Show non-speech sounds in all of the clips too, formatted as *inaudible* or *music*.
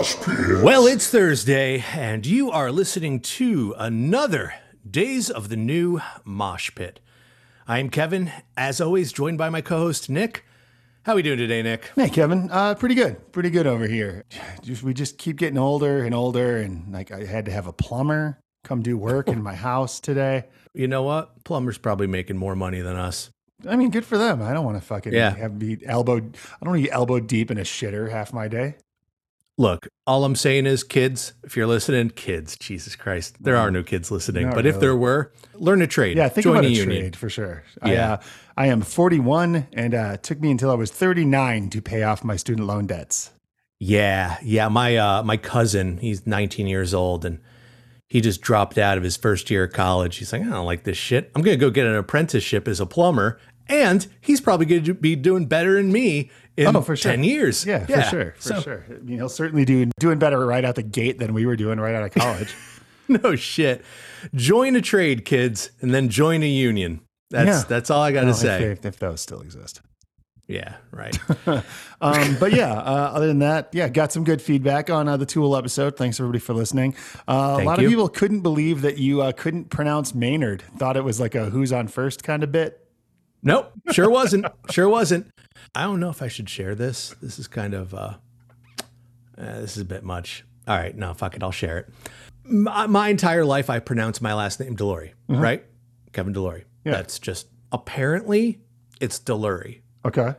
Mosh Pit. Well, it's Thursday, and you are listening to another Days of the New Mosh Pit. I'm Kevin, as always, joined by my co-host Nick. How are we doing today, Nick? Hey, Kevin. Uh, pretty good. Pretty good over here. Just, we just keep getting older and older, and like I had to have a plumber come do work in my house today. You know what? Plumber's probably making more money than us. I mean, good for them. I don't want to fucking Yeah. have be elbow. I don't want to be elbow deep in a shitter half my day. Look, all I'm saying is, kids, if you're listening, kids, Jesus Christ, there are no kids listening. Not but if there were, learn a trade. Yeah, think Join about a union. trade for sure. I, Yeah. uh, I am 41, and uh, it took me until I was 39 to pay off my student loan debts. Yeah, yeah. My uh, my cousin, he's 19 years old, and he just dropped out of his first year of college. He's like, I don't like this shit. I'm gonna go get an apprenticeship as a plumber, and he's probably gonna be doing better than me in Oh, for sure. 10 years. Yeah, for sure, for So- sure. I mean, he'll certainly do doing better right out the gate than we were doing right out of college. *laughs* *laughs* No shit. Join a trade, kids, and then join a union. That's Yeah. that's all I gotta Well, say. if, if those still exist. Yeah, right. *laughs* Um, but yeah, uh, other than that, yeah, got some good feedback on uh, the Tool episode. Thanks everybody for listening. Uh, a lot you. of people couldn't believe that you uh, couldn't pronounce Maynard. Thought it was like a "Who's on first kind of bit. Nope, *laughs* sure wasn't. Sure wasn't. I don't know if I should share this. This is kind of uh, uh this is a bit much. All right, no, fuck it, I'll share it. My, my entire life, I pronounce my last name Delory, right? Kevin Delory. Yeah. That's just apparently it's Delory. Okay.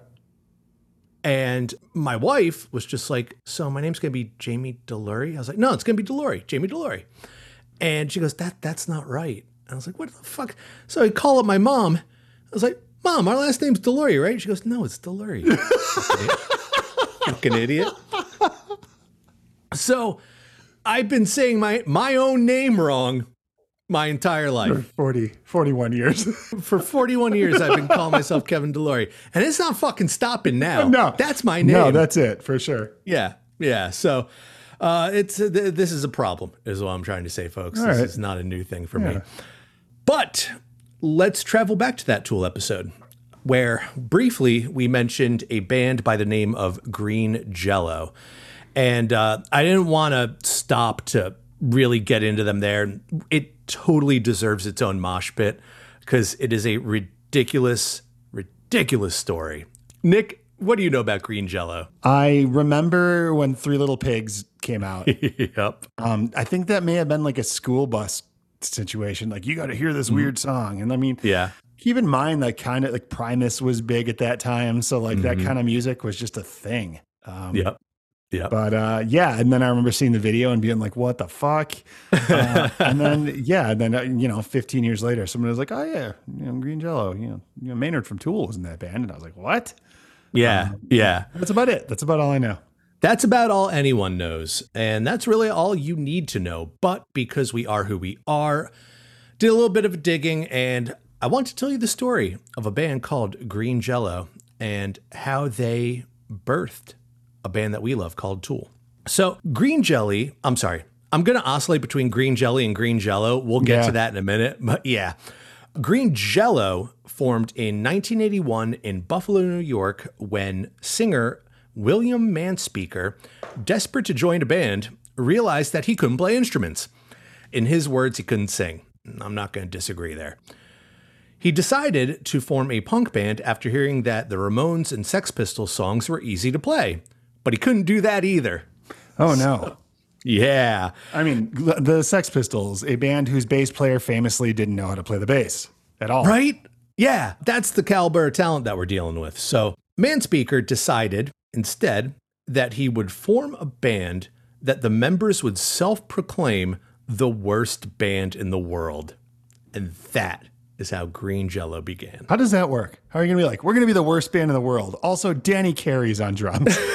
And my wife was just like, "So my name's gonna be Jamie Delory." I was like, "No, it's gonna be Delory, Jamie Delory." And she goes, "That that's not right." And I was like, "What the fuck?" So I call up my mom. I was like, "Mom, our last name's Delury, right?" She goes, "No, it's Delury." *laughs* Fucking idiot. So I've been saying my my own name wrong my entire life. 40, 41 years. *laughs* For 41 years, I've been calling myself Kevin Delory, and it's not fucking stopping now. *laughs* no, that's my name. no, that's it for sure. Yeah, yeah. So uh, it's th- this is a problem, is what I'm trying to say, folks. this right. is not a new thing for me. But let's travel back to that Tool episode, where briefly we mentioned a band by the name of Green Jello, and uh, I didn't want to stop to really get into them there. It totally deserves its own mosh pit because it is a ridiculous, ridiculous story. Nick, what do you know about Green Jello? I remember when Three Little Pigs came out. *laughs* yep. Um, I think that may have been like a school bus situation. Like, you got to hear this weird song. And I mean, Yeah. keep in mind that kind of like Primus was big at that time. So, like, that kind of music was just a thing. Um, Yep. Yep. But uh, yeah, and then I remember seeing the video and being like, "What the fuck?" Uh, and then *laughs* yeah, and then uh, you know, 15 years later, someone was like, "Oh yeah, you know, Green Jello, you know, you know, Maynard from Tool was in that band," and I was like, "What?" yeah. Yeah. That's about it. That's about all I know. That's about all anyone knows. And that's really all you need to know. But because we are who we are, did a little bit of digging and I want to tell you the story of a band called Green Jello and how they birthed a band that we love called Tool. So, Green Jelly, I'm sorry, I'm going to oscillate between Green Jelly and Green Jello. We'll get Yeah. to that in a minute. But yeah, Green Jello formed in 1981 in Buffalo, New York, when singer William Manspeaker, desperate to join a band, realized that he couldn't play instruments. In his words, he couldn't sing. I'm not going to disagree there. He decided to form a punk band after hearing that the Ramones and Sex Pistols songs were easy to play, but he couldn't do that either. Oh no. Yeah. I mean, the the Sex Pistols, a band whose bass player famously didn't know how to play the bass at all. Right? Yeah, that's the caliber of talent that we're dealing with. So, Manspeaker decided instead that he would form a band that the members would self proclaim the worst band in the world. And that is how Green Jello began. How does that work? How are you gonna be like, we're gonna be the worst band in the world? Also, Danny Carey's on drums. *laughs*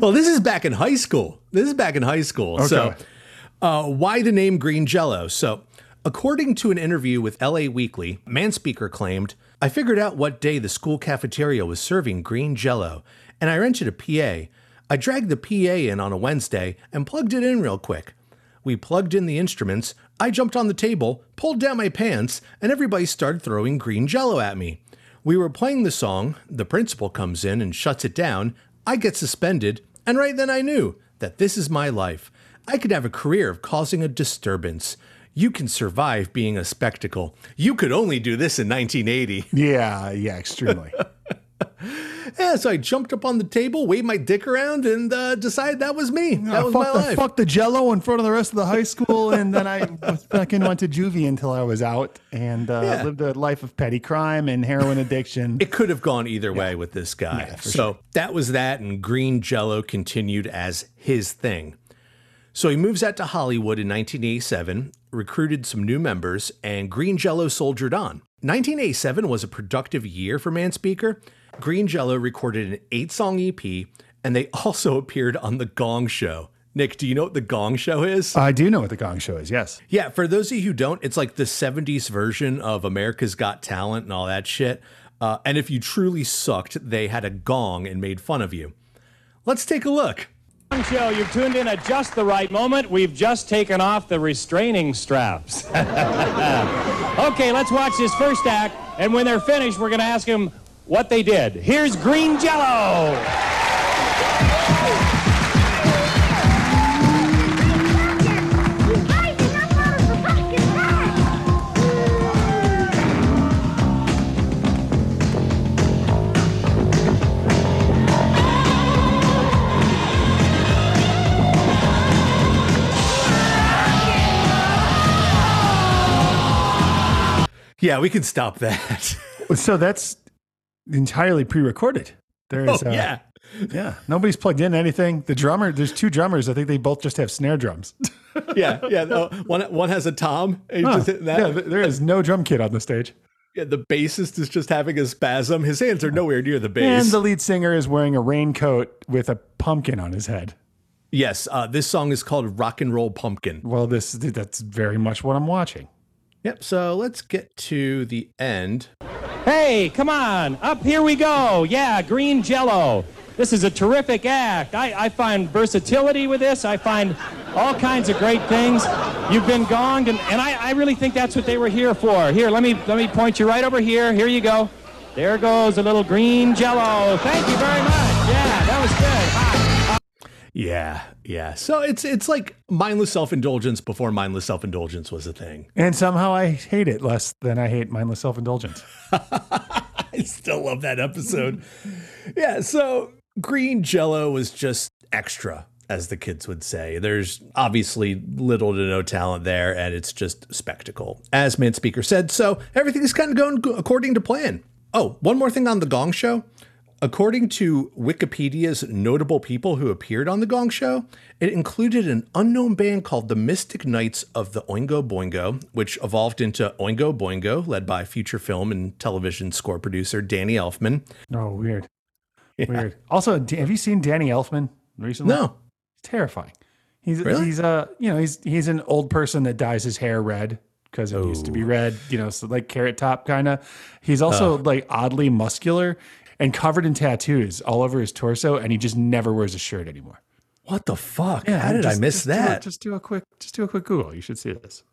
Well, this is back in high school. This is back in high school. So, Okay. uh, why the name Green Jello? So, according to an interview with LA Weekly, Manspeaker claimed, I figured out what day the school cafeteria was serving green jello, and I rented a PA. I dragged the PA in on a Wednesday and plugged it in real quick. We plugged in the instruments, I jumped on the table, pulled down my pants, and everybody started throwing green jello at me. We were playing the song, the principal comes in and shuts it down, I get suspended, And right then I knew that this is my life. I could have a career of causing a disturbance. You can survive being a spectacle. You could only do this in 1980. *laughs* Yeah, yeah, extremely. *laughs* Yeah, so I jumped up on the table, waved my dick around, and uh, decided that was me. That was my the, life. Fuck the jello in front of the rest of the high school. And then I fucking went to juvie until I was out and uh, Yeah. lived a life of petty crime and heroin addiction. It could have gone either way with this guy. so that was that, and Green Jello continued as his thing. So he moves out to Hollywood in 1987, recruited some new members, and Green Jello soldiered on. 1987 was a productive year for Manspeaker. Green Jello recorded an eight song EP, and they *laughs* also appeared on The Gong Show. Nick, do you know what The Gong Show is? I do know what the Gong Show is. Yes. Yeah, for those of you who don't, it's like the 70s version of America's Got Talent and all that shit. Uh, and if you truly sucked, they had a gong and made fun of you. Let's take a look. Show, you've tuned in at just the right moment. We've just taken off the restraining straps. *laughs* okay, let's watch this first act, and when they're finished, we're going to ask them what they did. Here's Green Jello. Yeah, we can stop that. *laughs* So that's entirely pre-recorded. There is, oh, uh, yeah. yeah. Nobody's plugged in anything. The drummer, there's two drummers. I think they both just have snare drums. *laughs* Yeah, yeah. no, one, one has a tom. Huh. Yeah, there is no drum kit on the stage. Yeah, the bassist is just having a spasm. His hands are nowhere near the bass. And the lead singer is wearing a raincoat with a pumpkin on his head. yes, uh, this song is called Rock and Roll Pumpkin. Well, this that's very much what I'm watching. Yep, so let's get to the end. Hey, come on, up here we go. Yeah, Green Jello. This is a terrific act. I, I find versatility with this. I find all kinds of great things. You've been gonged, and, and I, I really think that's what they were here for. Here, let me let me point you right over here. Here you go. There goes a little green Jello. Thank you very much. Yeah, that was good. Yeah, yeah. So it's it's like mindless self-indulgence before mindless self-indulgence was a thing. And somehow I hate it less than I hate mindless self-indulgence. *laughs* I still love that episode. yeah, so green jello was just extra, as the kids would say. There's obviously little to no talent there, and it's just spectacle. As Manspeaker said, so everything is kind of going according to plan. Oh, one more thing on the Gong Show. According to Wikipedia's notable people who appeared on The Gong Show, it included an unknown band called the Mystic Knights of the Oingo Boingo, which evolved into Oingo Boingo, led by future film and television score producer Danny Elfman. Oh, weird. Weird. Also, have you seen Danny Elfman recently? No. It's terrifying. He's Really? he's uh you know he's he's an old person that dyes his hair red because it used to be red, you know, so like carrot top kind of. He's also like oddly muscular and covered in tattoos all over his torso, and he just never wears a shirt anymore. What the fuck? Yeah, How did just- I miss just do a- that? just do a quick just do a quick Google. You should see this.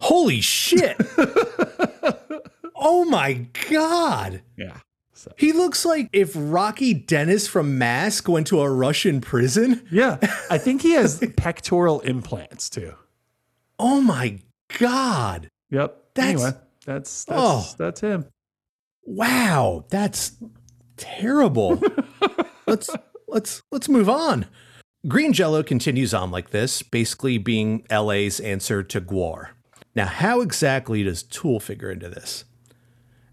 Holy shit. *laughs* oh my God. Yeah. So. He looks like if Rocky Dennis from Mask went to a Russian prison. Yeah, I think he has *laughs* pectoral implants too. Oh my God. Yep. That's- anyway, that's that's Oh. that's him. Wow, that's terrible. *laughs* let's let's let's move on. Green Jello continues on like this, basically being LA's answer to Gwar. Now, how exactly does Tool figure into this?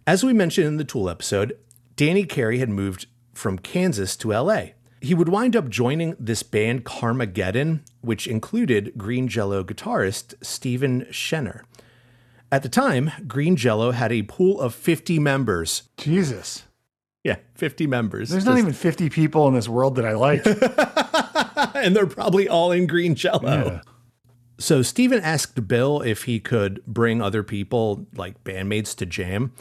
As we mentioned in the Tool episode, Danny Carey had moved from Kansas to LA. He would wind up joining this band Carmageddon, which included Green Jello guitarist Steven Shenar. At the time, Green Jello had a pool of 50 members. Jesus. Yeah, 50 members. There's not even 50 people in this world that I like. *laughs* and they're probably all in green jello. Yeah. So Steven asked Bill if he could bring other people, like bandmates, to jam.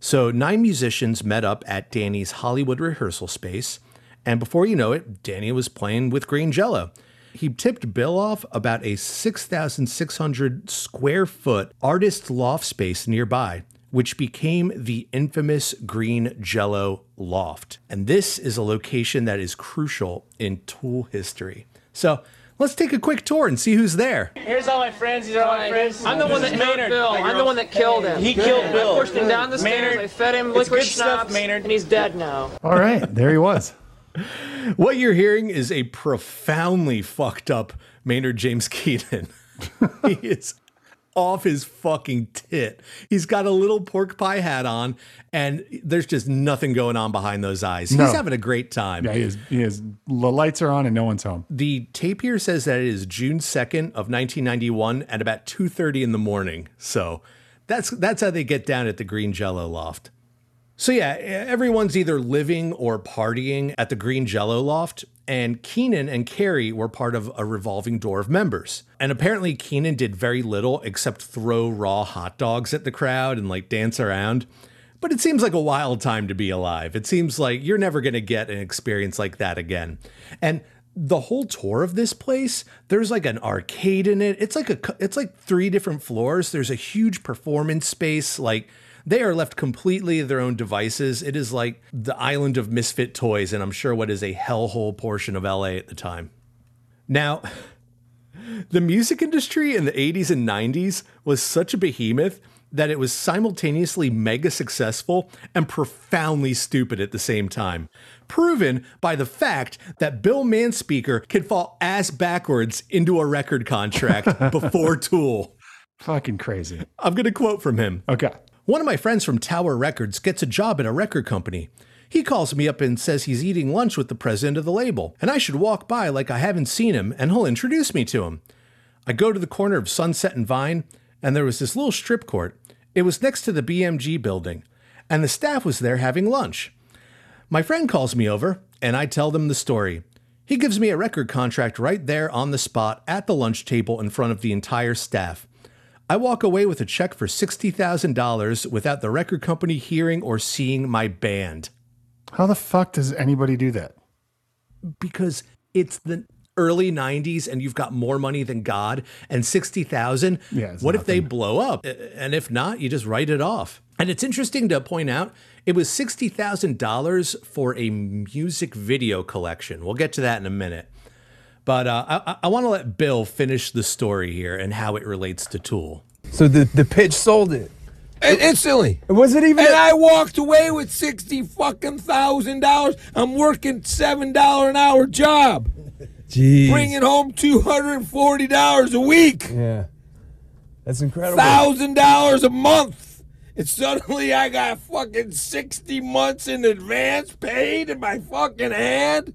So nine musicians met up at Danny's Hollywood rehearsal space, and before you know it, Danny was playing with green jello. He tipped Bill off about a 6,600 square foot artist loft space nearby, which became the infamous Green Jello Loft. And this is a location that is crucial in Tool history. So let's take a quick tour and see who's there. Here's all my friends. These are all my friends. I'm the one that This is Bill. I'm the one that killed him. He killed Bill. I pushed him down the stairs. Maynard, I fed him it's liquid good stuff, Maynard. and he's dead now. All right, there he was. *laughs* What you're hearing is a profoundly fucked up Maynard James Keenan. *laughs* he is off his fucking tit. He's got a little pork pie hat on, and there's just nothing going on behind those eyes. No. He's having a great time. Yeah, he is. He is. The lights are on and no one's home. The tape here says that it is June 2nd of 1991 at about 2:30 in the morning. So that's that's how they get down at the Green Jello Loft. So yeah, everyone's either living or partying at the Green Jello Loft, and Keenan and Carey were part of a revolving door of members. And apparently Keenan did very little except throw raw hot dogs at the crowd and like dance around. But it seems like a wild time to be alive. It seems like you're never going to get an experience like that again. And the whole tour of this place, there's like an arcade in it. It's like a it's like three different floors. There's a huge performance space like they are left completely their own devices. It is like the island of misfit toys, and I'm sure what is a hellhole portion of LA at the time. Now, *laughs* the music industry in the 80s and 90s was such a behemoth that it was simultaneously mega successful and profoundly stupid at the same time. Proven by the fact that Bill Manspeaker can fall ass backwards into a record contract *laughs* before Tool. Fucking crazy. I'm going to quote from him. Okay. One of my friends from Tower Records gets a job at a record company. He calls me up and says he's eating lunch with the president of the label, and I should walk by like I haven't seen him, and he'll introduce me to him. I go to the corner of Sunset and Vine, and there was this little strip court. It was next to the BMG building, and the staff was there having lunch. My friend calls me over, and I tell them the story. He gives me a record contract right there on the spot at the lunch table in front of the entire staff. I walk away with a check for $60,000 without the record company hearing or seeing my band How the fuck does anybody do that? because it's the early 90s and you've got more money than God and 60,000. Yeah, what if they blow up? And if not, you just write it off. And it's interesting to point out it was $60,000 for a music video collection. We'll get to that in a minute. But uh, I, I want to let Bill finish the story here and how it relates to Tool. So the, the pitch sold it. And instantly. Was it even? And I walked away with sixty fucking thousand dollars. I'm working seven dollar an hour job, Jeez. bringing home two hundred and forty dollars a week, Yeah. That's incredible. thousand dollars a month. And suddenly I got fucking sixty months in advance paid in my fucking hand.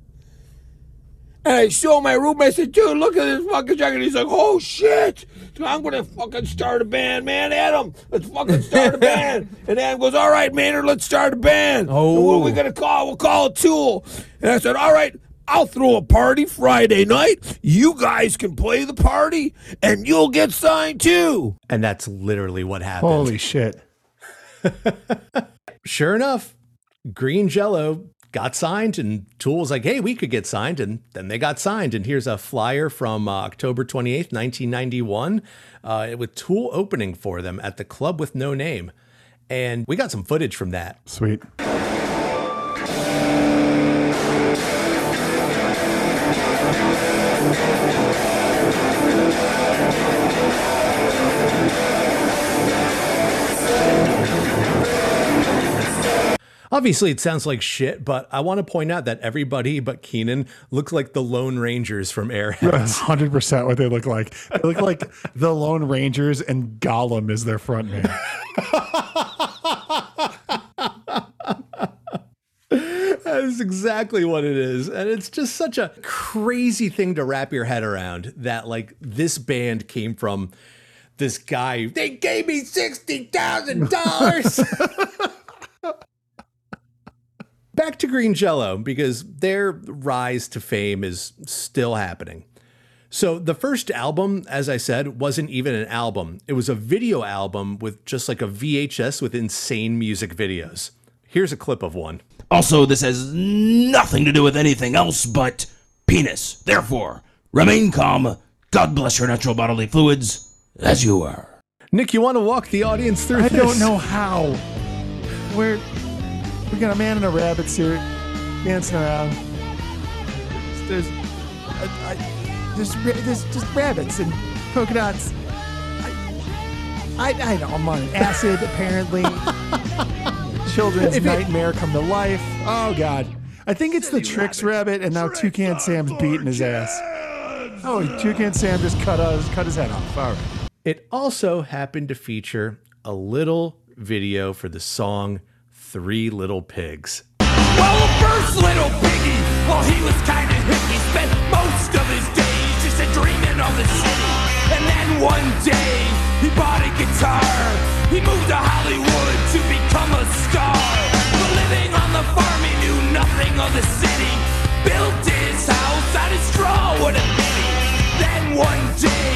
And I show my roommate, I said, dude, look at this fucking jacket. He's like, oh shit. I'm gonna fucking start a band, man. Adam, let's fucking start a *laughs* band. and Adam goes, all right, Maynard, let's start a band. Oh. And what are we gonna call? We'll call it Tool. And I said, all right, I'll throw a party Friday night. You guys can play the party and you'll get signed too. And that's literally what happened. Holy shit. *laughs* sure enough, Green Jello got signed, and Tool was like, hey, we could get signed. And then they got signed. And here's a flyer from uh, October 28th, 1991, uh, with Tool opening for them at the Club with No Name. And we got some footage from that. Sweet. Obviously, it sounds like shit, but I want to point out that everybody but Keenan looks like the Lone Rangers from Airheads. *laughs* That's hundred percent what they look like. They look like *laughs* the Lone Rangers and Gollum is their front man. *laughs* That is exactly what it is. And it's just such a crazy thing to wrap your head around that, like, this band came from this guy. They gave me $60,000. Back to Green Jello because their rise to fame is still happening. So, the first album, as I said, wasn't even an album. It was a video album with just like a VHS with insane music videos. Here's a clip of one. Also, this has nothing to do with anything else but penis. Therefore, remain calm. God bless your natural bodily fluids as you are. Nick, you want to walk the audience through this? I this? don't know how. We're we got a man in a rabbit suit dancing around. There's I, I, there's there's just rabbits and coconuts. dots. I I, I know I'm on acid apparently. *laughs* Children's it- nightmare come to life. Oh God. I think it's the Trix rabbit, and now Toucan Sam's beating his ass. Oh, Toucan Sam just cut us cut his head off. All right. It also happened to feature a little video for the song Three Little Pigs. Well, the first little piggy, well, he was kind of hippie, spent most of his days just dreaming of the city. And then one day, he bought a guitar. He moved to Hollywood to become a star. But living on the farm, he knew nothing of the city. Built his house out of straw, what a pity. Then one day,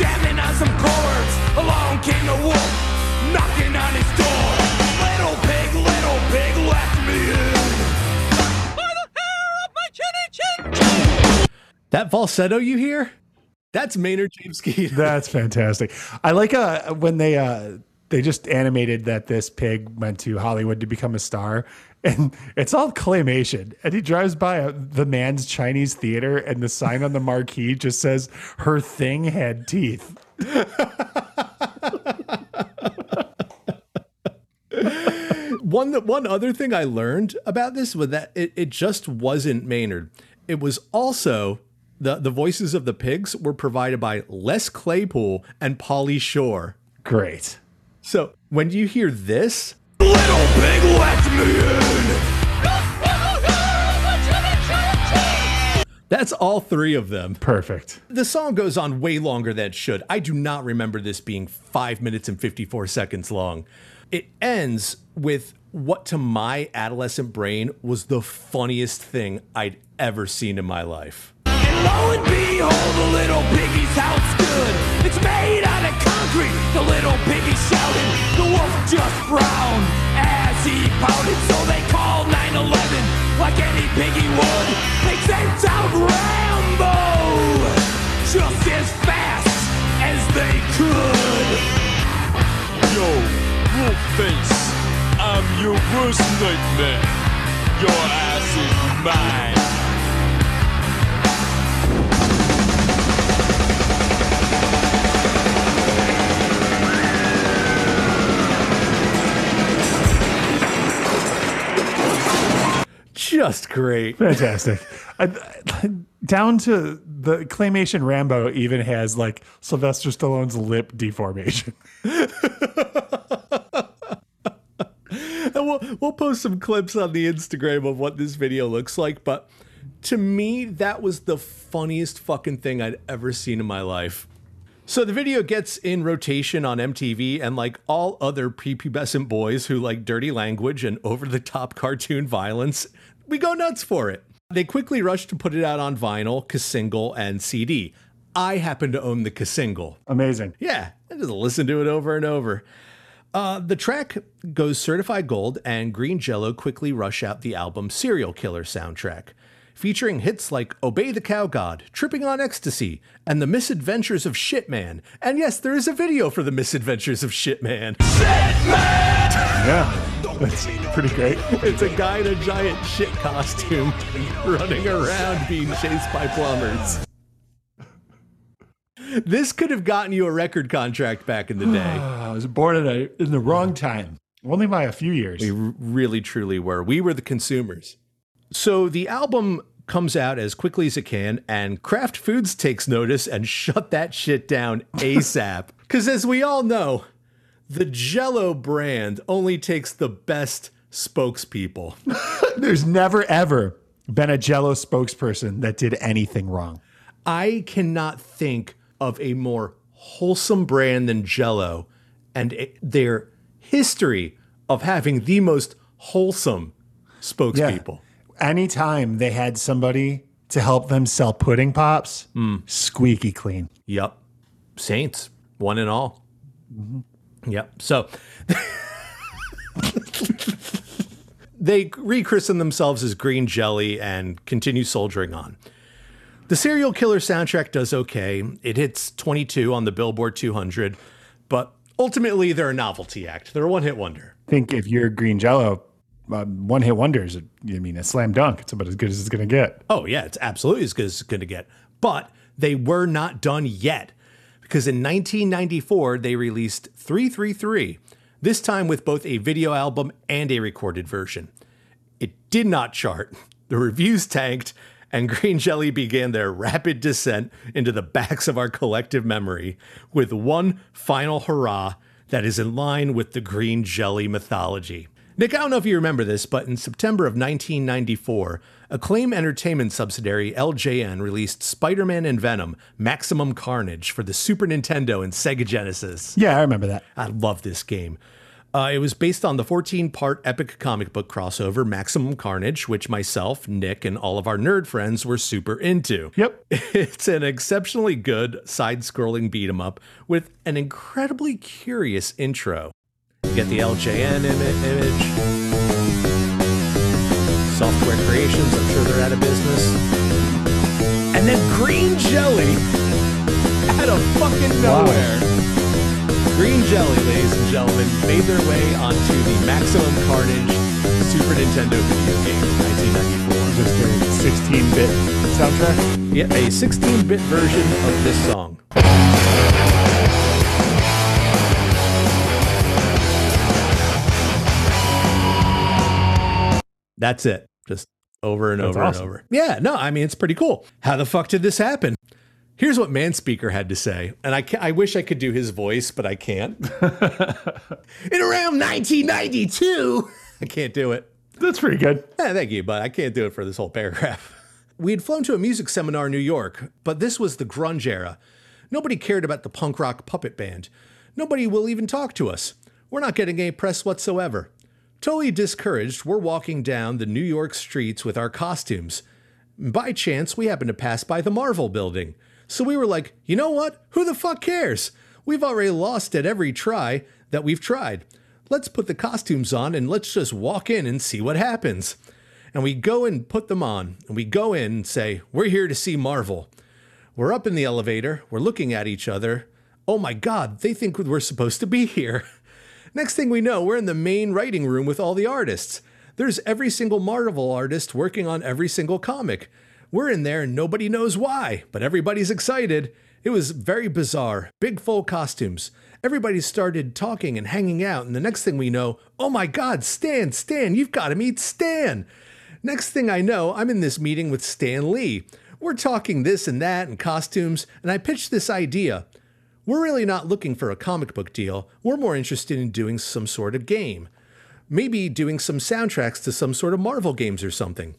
jamming on some chords, along came the wolf, knocking on his door. That falsetto you hear? That's Maynard James Keenan. *laughs* That's fantastic. I like uh when they uh they just animated that this pig went to Hollywood to become a star, and it's all claymation. And he drives by a, the Mann's Chinese theater, and the sign on the marquee just says "Her thing had teeth." *laughs* one one other thing I learned about this was that it, it just wasn't Maynard. It was also the the voices of the pigs were provided by Les Claypool and Pauly Shore. Great. So when you hear this, Little pig, let me in. that's all three of them. Perfect. The song goes on way longer than it should. I do not remember this being five minutes and 54 seconds long. It ends with what to my adolescent brain was the funniest thing I'd ever seen in my life. Lo and behold, the little piggy's house stood. It's made out of concrete. The little piggy shouted. The wolf just frowned as he pouted. So they called 911 like any piggy would. They sent out Rambo just as fast as they could. Yo, Wolfface, I'm your worst nightmare. Your ass is mine. Just great. Fantastic. I, down to the claymation Rambo even has like Sylvester Stallone's lip deformation. *laughs* And we'll we'll post some clips on the Instagram of what this video looks like, but to me that was the funniest fucking thing I'd ever seen in my life. So the video gets in rotation on MTV and like all other prepubescent boys who like dirty language and over the top *laughs* cartoon violence, we go nuts for it. They quickly rush to put it out on vinyl, single, and CD. I happen to own the single. Amazing. Yeah, I just listen to it over and over. Uh, the track goes certified gold, and Green Jello quickly rush out the album Cereal Killer soundtrack, featuring hits like Obey the Cow God, Tripping on Ecstasy, and The Misadventures of Shitman. And yes, there is a video for The Misadventures of Shitman. Yeah. That's pretty great. It's a guy in a giant shit costume *laughs* running around being chased by plumbers. This could have gotten you a record contract back in the *sighs* day. I was born in, a, in the wrong time. Only by a few years. We really, truly were. We were the consumers. So the album comes out as quickly as it can, and Kraft Foods takes notice and shut that shit down *laughs* ASAP. Because as we all know, the Jello brand only takes the best spokespeople. *laughs* There's never, ever been a Jello spokesperson that did anything wrong. I cannot think of a more wholesome brand than Jello and it- their history of having the most wholesome spokespeople. Anytime they had somebody to help them sell pudding pops, hmm. squeaky clean. Yep. Saints, one and all. Mm-hmm. Yep. So they rechristen themselves as Green Jelly and continue soldiering on. The Cereal Killer soundtrack does okay. It hits 22 on the Billboard 200, but Ultimately, they're a novelty act. They're a one hit wonder. I think if you're Green Jello, uh, one hit wonders. I mean, a slam dunk. It's about as good as it's going to get. Oh, yeah, it's absolutely as good as it's going to get. But they were not done yet because in 1994, they released 333, this time with both a video album and a recorded version. It did not chart, the reviews tanked, and Green Jelly began their rapid descent into the backs of our collective memory with one final hurrah that is in line with the Green Jelly mythology. Nick, I don't know if you remember this, but in September of 1994, Acclaim Entertainment subsidiary LJN released Spider Man and Venom Maximum Carnage for the Super Nintendo and Sega Genesis. Yeah, I remember that. I love this game. Uh, it was based on the 14 part epic comic book crossover Maximum Carnage, which myself, Nick, and all of our nerd friends were super into. Yep. *laughs* It's an exceptionally good side scrolling beat 'em up with an incredibly curious intro. You get the LJN Im- image. Software Creations, I'm sure they're out of business. And then Green Jelly out of fucking nowhere. Green Jelly, ladies and gentlemen, made their way onto the Maximum Carnage Super Nintendo video game in 1994. Just a 16 bit soundtrack. Yeah, a 16 bit version of this song. That's it. Just over and That's over awesome. and over. Yeah, no, I mean, it's pretty cool. How the fuck did this happen? Here's what Manspeaker had to say, and I, I wish I could do his voice, but I can't. *laughs* In around 1992, I can't do it. That's pretty good. Eh, thank you, but I can't do it for this whole paragraph. *laughs* We had flown to a music seminar in New York, but this was the grunge era. Nobody cared about the punk rock puppet band. Nobody will even talk to us. We're not getting any press whatsoever. Totally discouraged, we're walking down the New York streets with our costumes. By chance, we happened to pass by the Marvel building. So we were like, you know what? Who the fuck cares? We've already lost at every try that we've tried. Let's put the costumes on and let's just walk in and see what happens. And we go and put them on, and we go in and say, We're here to see Marvel. We're up in the elevator, we're looking at each other. Oh my God, they think we're supposed to be here. *laughs* Next thing we know, we're in the main writing room with all the artists. There's every single Marvel artist working on every single comic. We're in there and nobody knows why, but everybody's excited. It was very bizarre. Big full costumes. Everybody started talking and hanging out, and the next thing we know, oh my God, Stan, Stan, you've got to meet Stan. Next thing I know, I'm in this meeting with Stan Lee. We're talking this and that and costumes, and I pitched this idea. We're really not looking for a comic book deal. We're more interested in doing some sort of game. Maybe doing some soundtracks to some sort of Marvel games or something.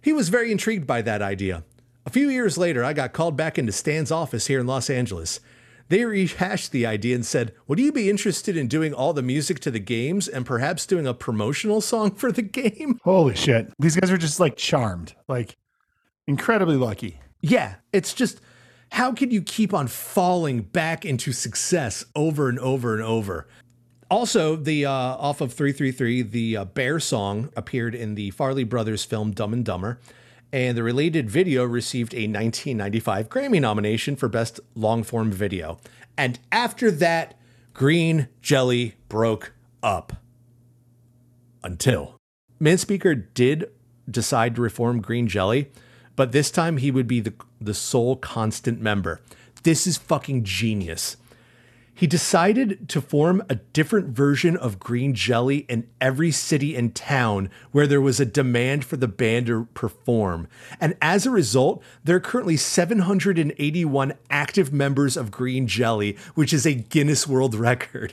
He was very intrigued by that idea. A few years later, I got called back into Stan's office here in Los Angeles. They rehashed the idea and said, Would you be interested in doing all the music to the games and perhaps doing a promotional song for the game? Holy shit. These guys are just like charmed, like incredibly lucky. Yeah, it's just how can you keep on falling back into success over and over and over? Also, the uh, off of 333, the uh, Bear song appeared in the Farrelly Brothers film Dumb and Dumber, and the related video received a 1995 Grammy nomination for Best Long Form Video. And after that, Green Jelly broke up. Until Manspeaker did decide to reform Green Jelly, but this time he would be the, the sole constant member. This is fucking genius. He decided to form a different version of Green Jelly in every city and town where there was a demand for the band to perform. And as a result, there are currently 781 active members of Green Jelly, which is a Guinness World Record.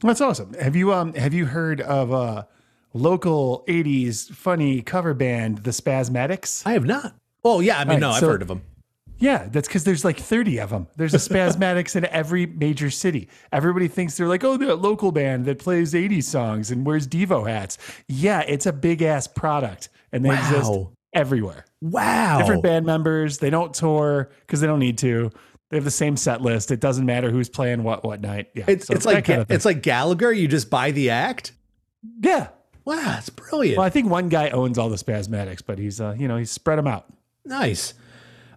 That's awesome. Have you um have you heard of a local 80s funny cover band The Spazmatics? I have not. Oh, yeah, I mean, Right, no, I've so- heard of them. Yeah, that's because there's like 30 of them. There's a Spazmatics in every major city. Everybody thinks they're like, oh, they're a local band that plays 80s songs and wears Devo hats. Yeah, it's a big ass product and they exist everywhere. Wow. Different band members. They don't tour because they don't need to. They have the same set list. It doesn't matter who's playing what what night. Yeah, It's, so it's like kind of it's like Gallagher. You just buy the act. yeah. Wow, that's brilliant. Well, I think one guy owns all the Spazmatics, but he's uh, you know he's spread them out. Nice.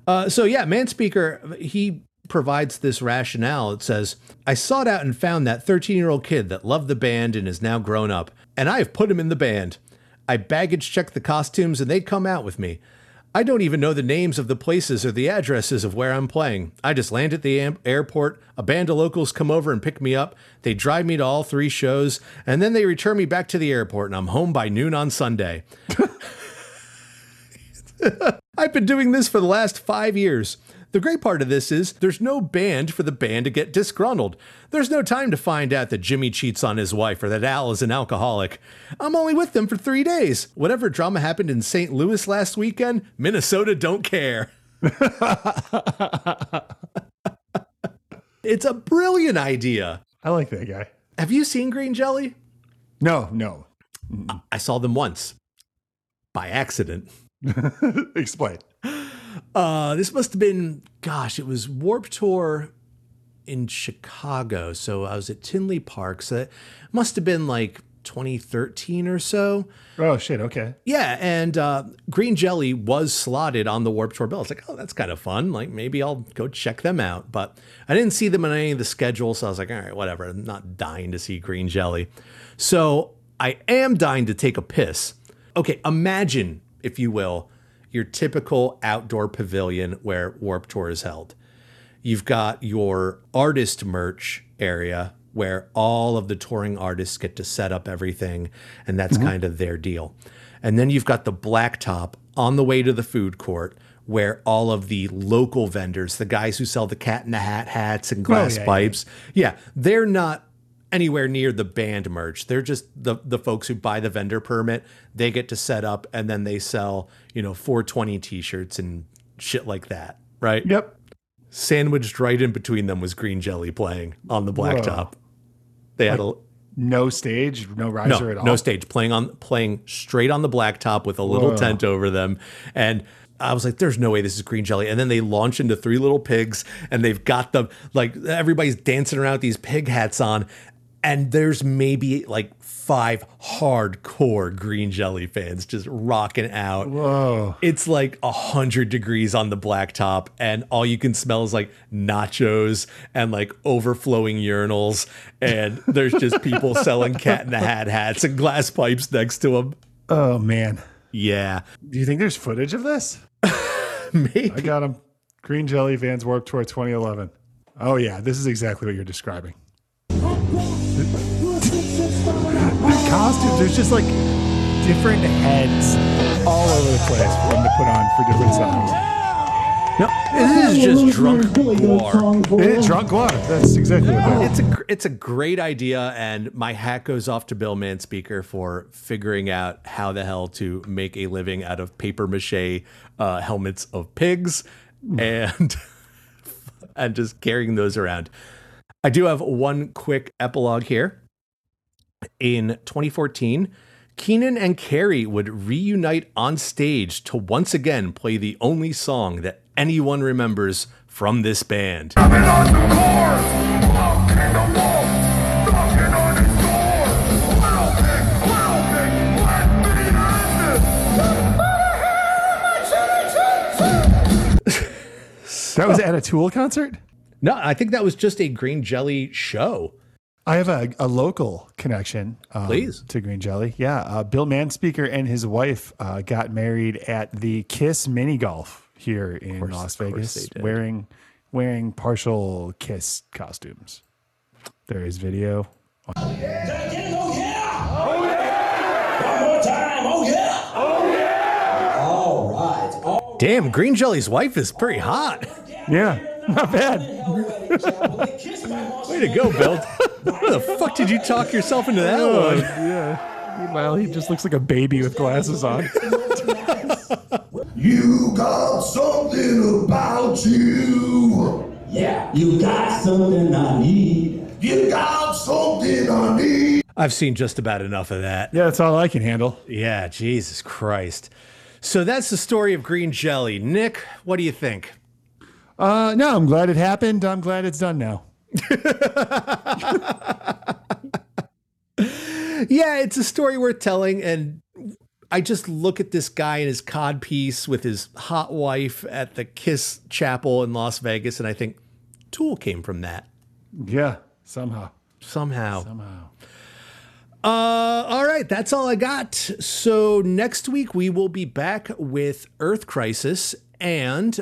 Uh, so yeah, Manspeaker, he provides this rationale. It says, I sought out and found that 13 year old kid that loved the band and is now grown up, and I have put him in the band. I baggage checked the costumes and they come out with me. I don't even know the names of the places or the addresses of where I'm playing. I just land at the am- airport. A band of locals come over and pick me up. They drive me to all three shows, and then they return me back to the airport, and I'm home by noon on Sunday. *laughs* *laughs* I've been doing this for the last five years. The great part of this is there's no band for the band to get disgruntled. There's no time to find out that Jimmy cheats on his wife or that Al is an alcoholic. I'm only with them for three days. Whatever drama happened in St. Louis last weekend, Minnesota don't care. *laughs* it's a brilliant idea. I like that guy. Have you seen Green Jelly? No, no. I saw them once by accident. *laughs* Explain. Uh, this must have been, gosh, it was Warp Tour in Chicago. So I was at Tinley Park. So it must have been like 2013 or so. Oh shit. Okay. Yeah, and uh, Green Jelly was slotted on the Warp Tour bill. It's like, oh, that's kind of fun. Like maybe I'll go check them out. But I didn't see them on any of the schedules, so I was like, all right, whatever. I'm not dying to see Green Jelly. So I am dying to take a piss. Okay, imagine, if you will, your typical outdoor pavilion where Warp Tour is held. You've got your artist merch area where all of the touring artists get to set up everything, and that's mm-hmm. kind of their deal. And then you've got the blacktop on the way to the food court where all of the local vendors, the guys who sell the cat in the hat hats and oh, glass yeah, yeah. pipes, yeah, they're not anywhere near the band merch. They're just the the folks who buy the vendor permit. They get to set up and then they sell, you know, 420 t-shirts and shit like that, right? Yep. Sandwiched right in between them was Green Jelly playing on the blacktop. They had a No stage, no riser no, at all. no stage playing on playing straight on the blacktop with a little Whoa. tent over them and I was like, there's no way this is green jelly. And then they launch into three little pigs and they've got them like everybody's dancing around with these pig hats on. And there's maybe like five hardcore green jelly fans just rocking out. Whoa. It's like a hundred degrees on the blacktop, and all you can smell is like nachos and like overflowing urinals. And there's just people *laughs* selling cat in the hat hats and glass pipes next to them. Oh man. Yeah, Do you think there's footage of this? *laughs* maybe. I got him. Green Jelly Vans Warp Tour 2011. Oh yeah, this is exactly what you're describing. Costumes, there's just like different heads all over the place for them to put on for different songs. No, this is just drunk Gwar. Eh, drunk Gwar. That's exactly what that is. It's a it's a great idea, and my hat goes off to Bill Manspeaker for figuring out how the hell to make a living out of paper mache uh, helmets of pigs, and *laughs* and just carrying those around. I do have one quick epilogue here. In 2014, Keenan and Carey would reunite on stage to once again play the only song that anyone remembers from this band. That was at a Tool concert? No, I think that was just a Green Jelly show. I have a, a local connection um, Please. to Green Jelly. Yeah. Uh, Bill Manspeaker and his wife uh, got married at the Kiss mini golf here in course- Las Vegas, wearing wearing partial Kiss costumes. There is video. oh yeah Damn, Green Jelly's wife is pretty hot. Yeah, *laughs* not bad. Way to go, Bill. Where the fuck did you talk yourself into that oh, one? yeah. Meanwhile, he just looks like a baby with glasses on. You got something about you. Yeah, you got something I need. You got something I need. I've seen just about enough of that. Yeah, that's all I can handle. Yeah, Jesus Christ. So that's the story of Green Jelly. Nick, what do you think? Uh, no, I'm glad it happened. I'm glad it's done now. Yeah, it's a story worth telling. And I just look at this guy in his cod piece with his hot wife at the Kiss Chapel in Las Vegas, and I think, Tool came from that Yeah, somehow. somehow. Somehow. Uh, all right, that's all I got. So next week we will be back with Earth Crisis and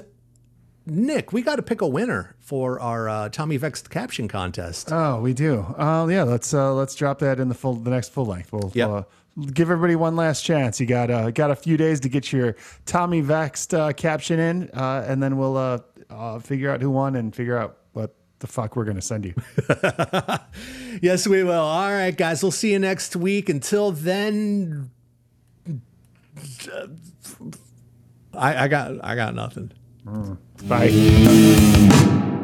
Nick. We got to pick a winner for our uh, Tommy Vext caption contest. Oh, we do. Uh, yeah, let's uh, let's drop that in the full the next full length. We'll Yep. uh, give everybody one last chance. You got uh, got a few days to get your Tommy Vext uh, caption in, uh, and then we'll uh, uh, figure out who won and figure out what the fuck we're gonna send you. *laughs* Yes, we will. All right, guys. We'll see you next week. Until then, I, I got I got nothing. Mm. Bye.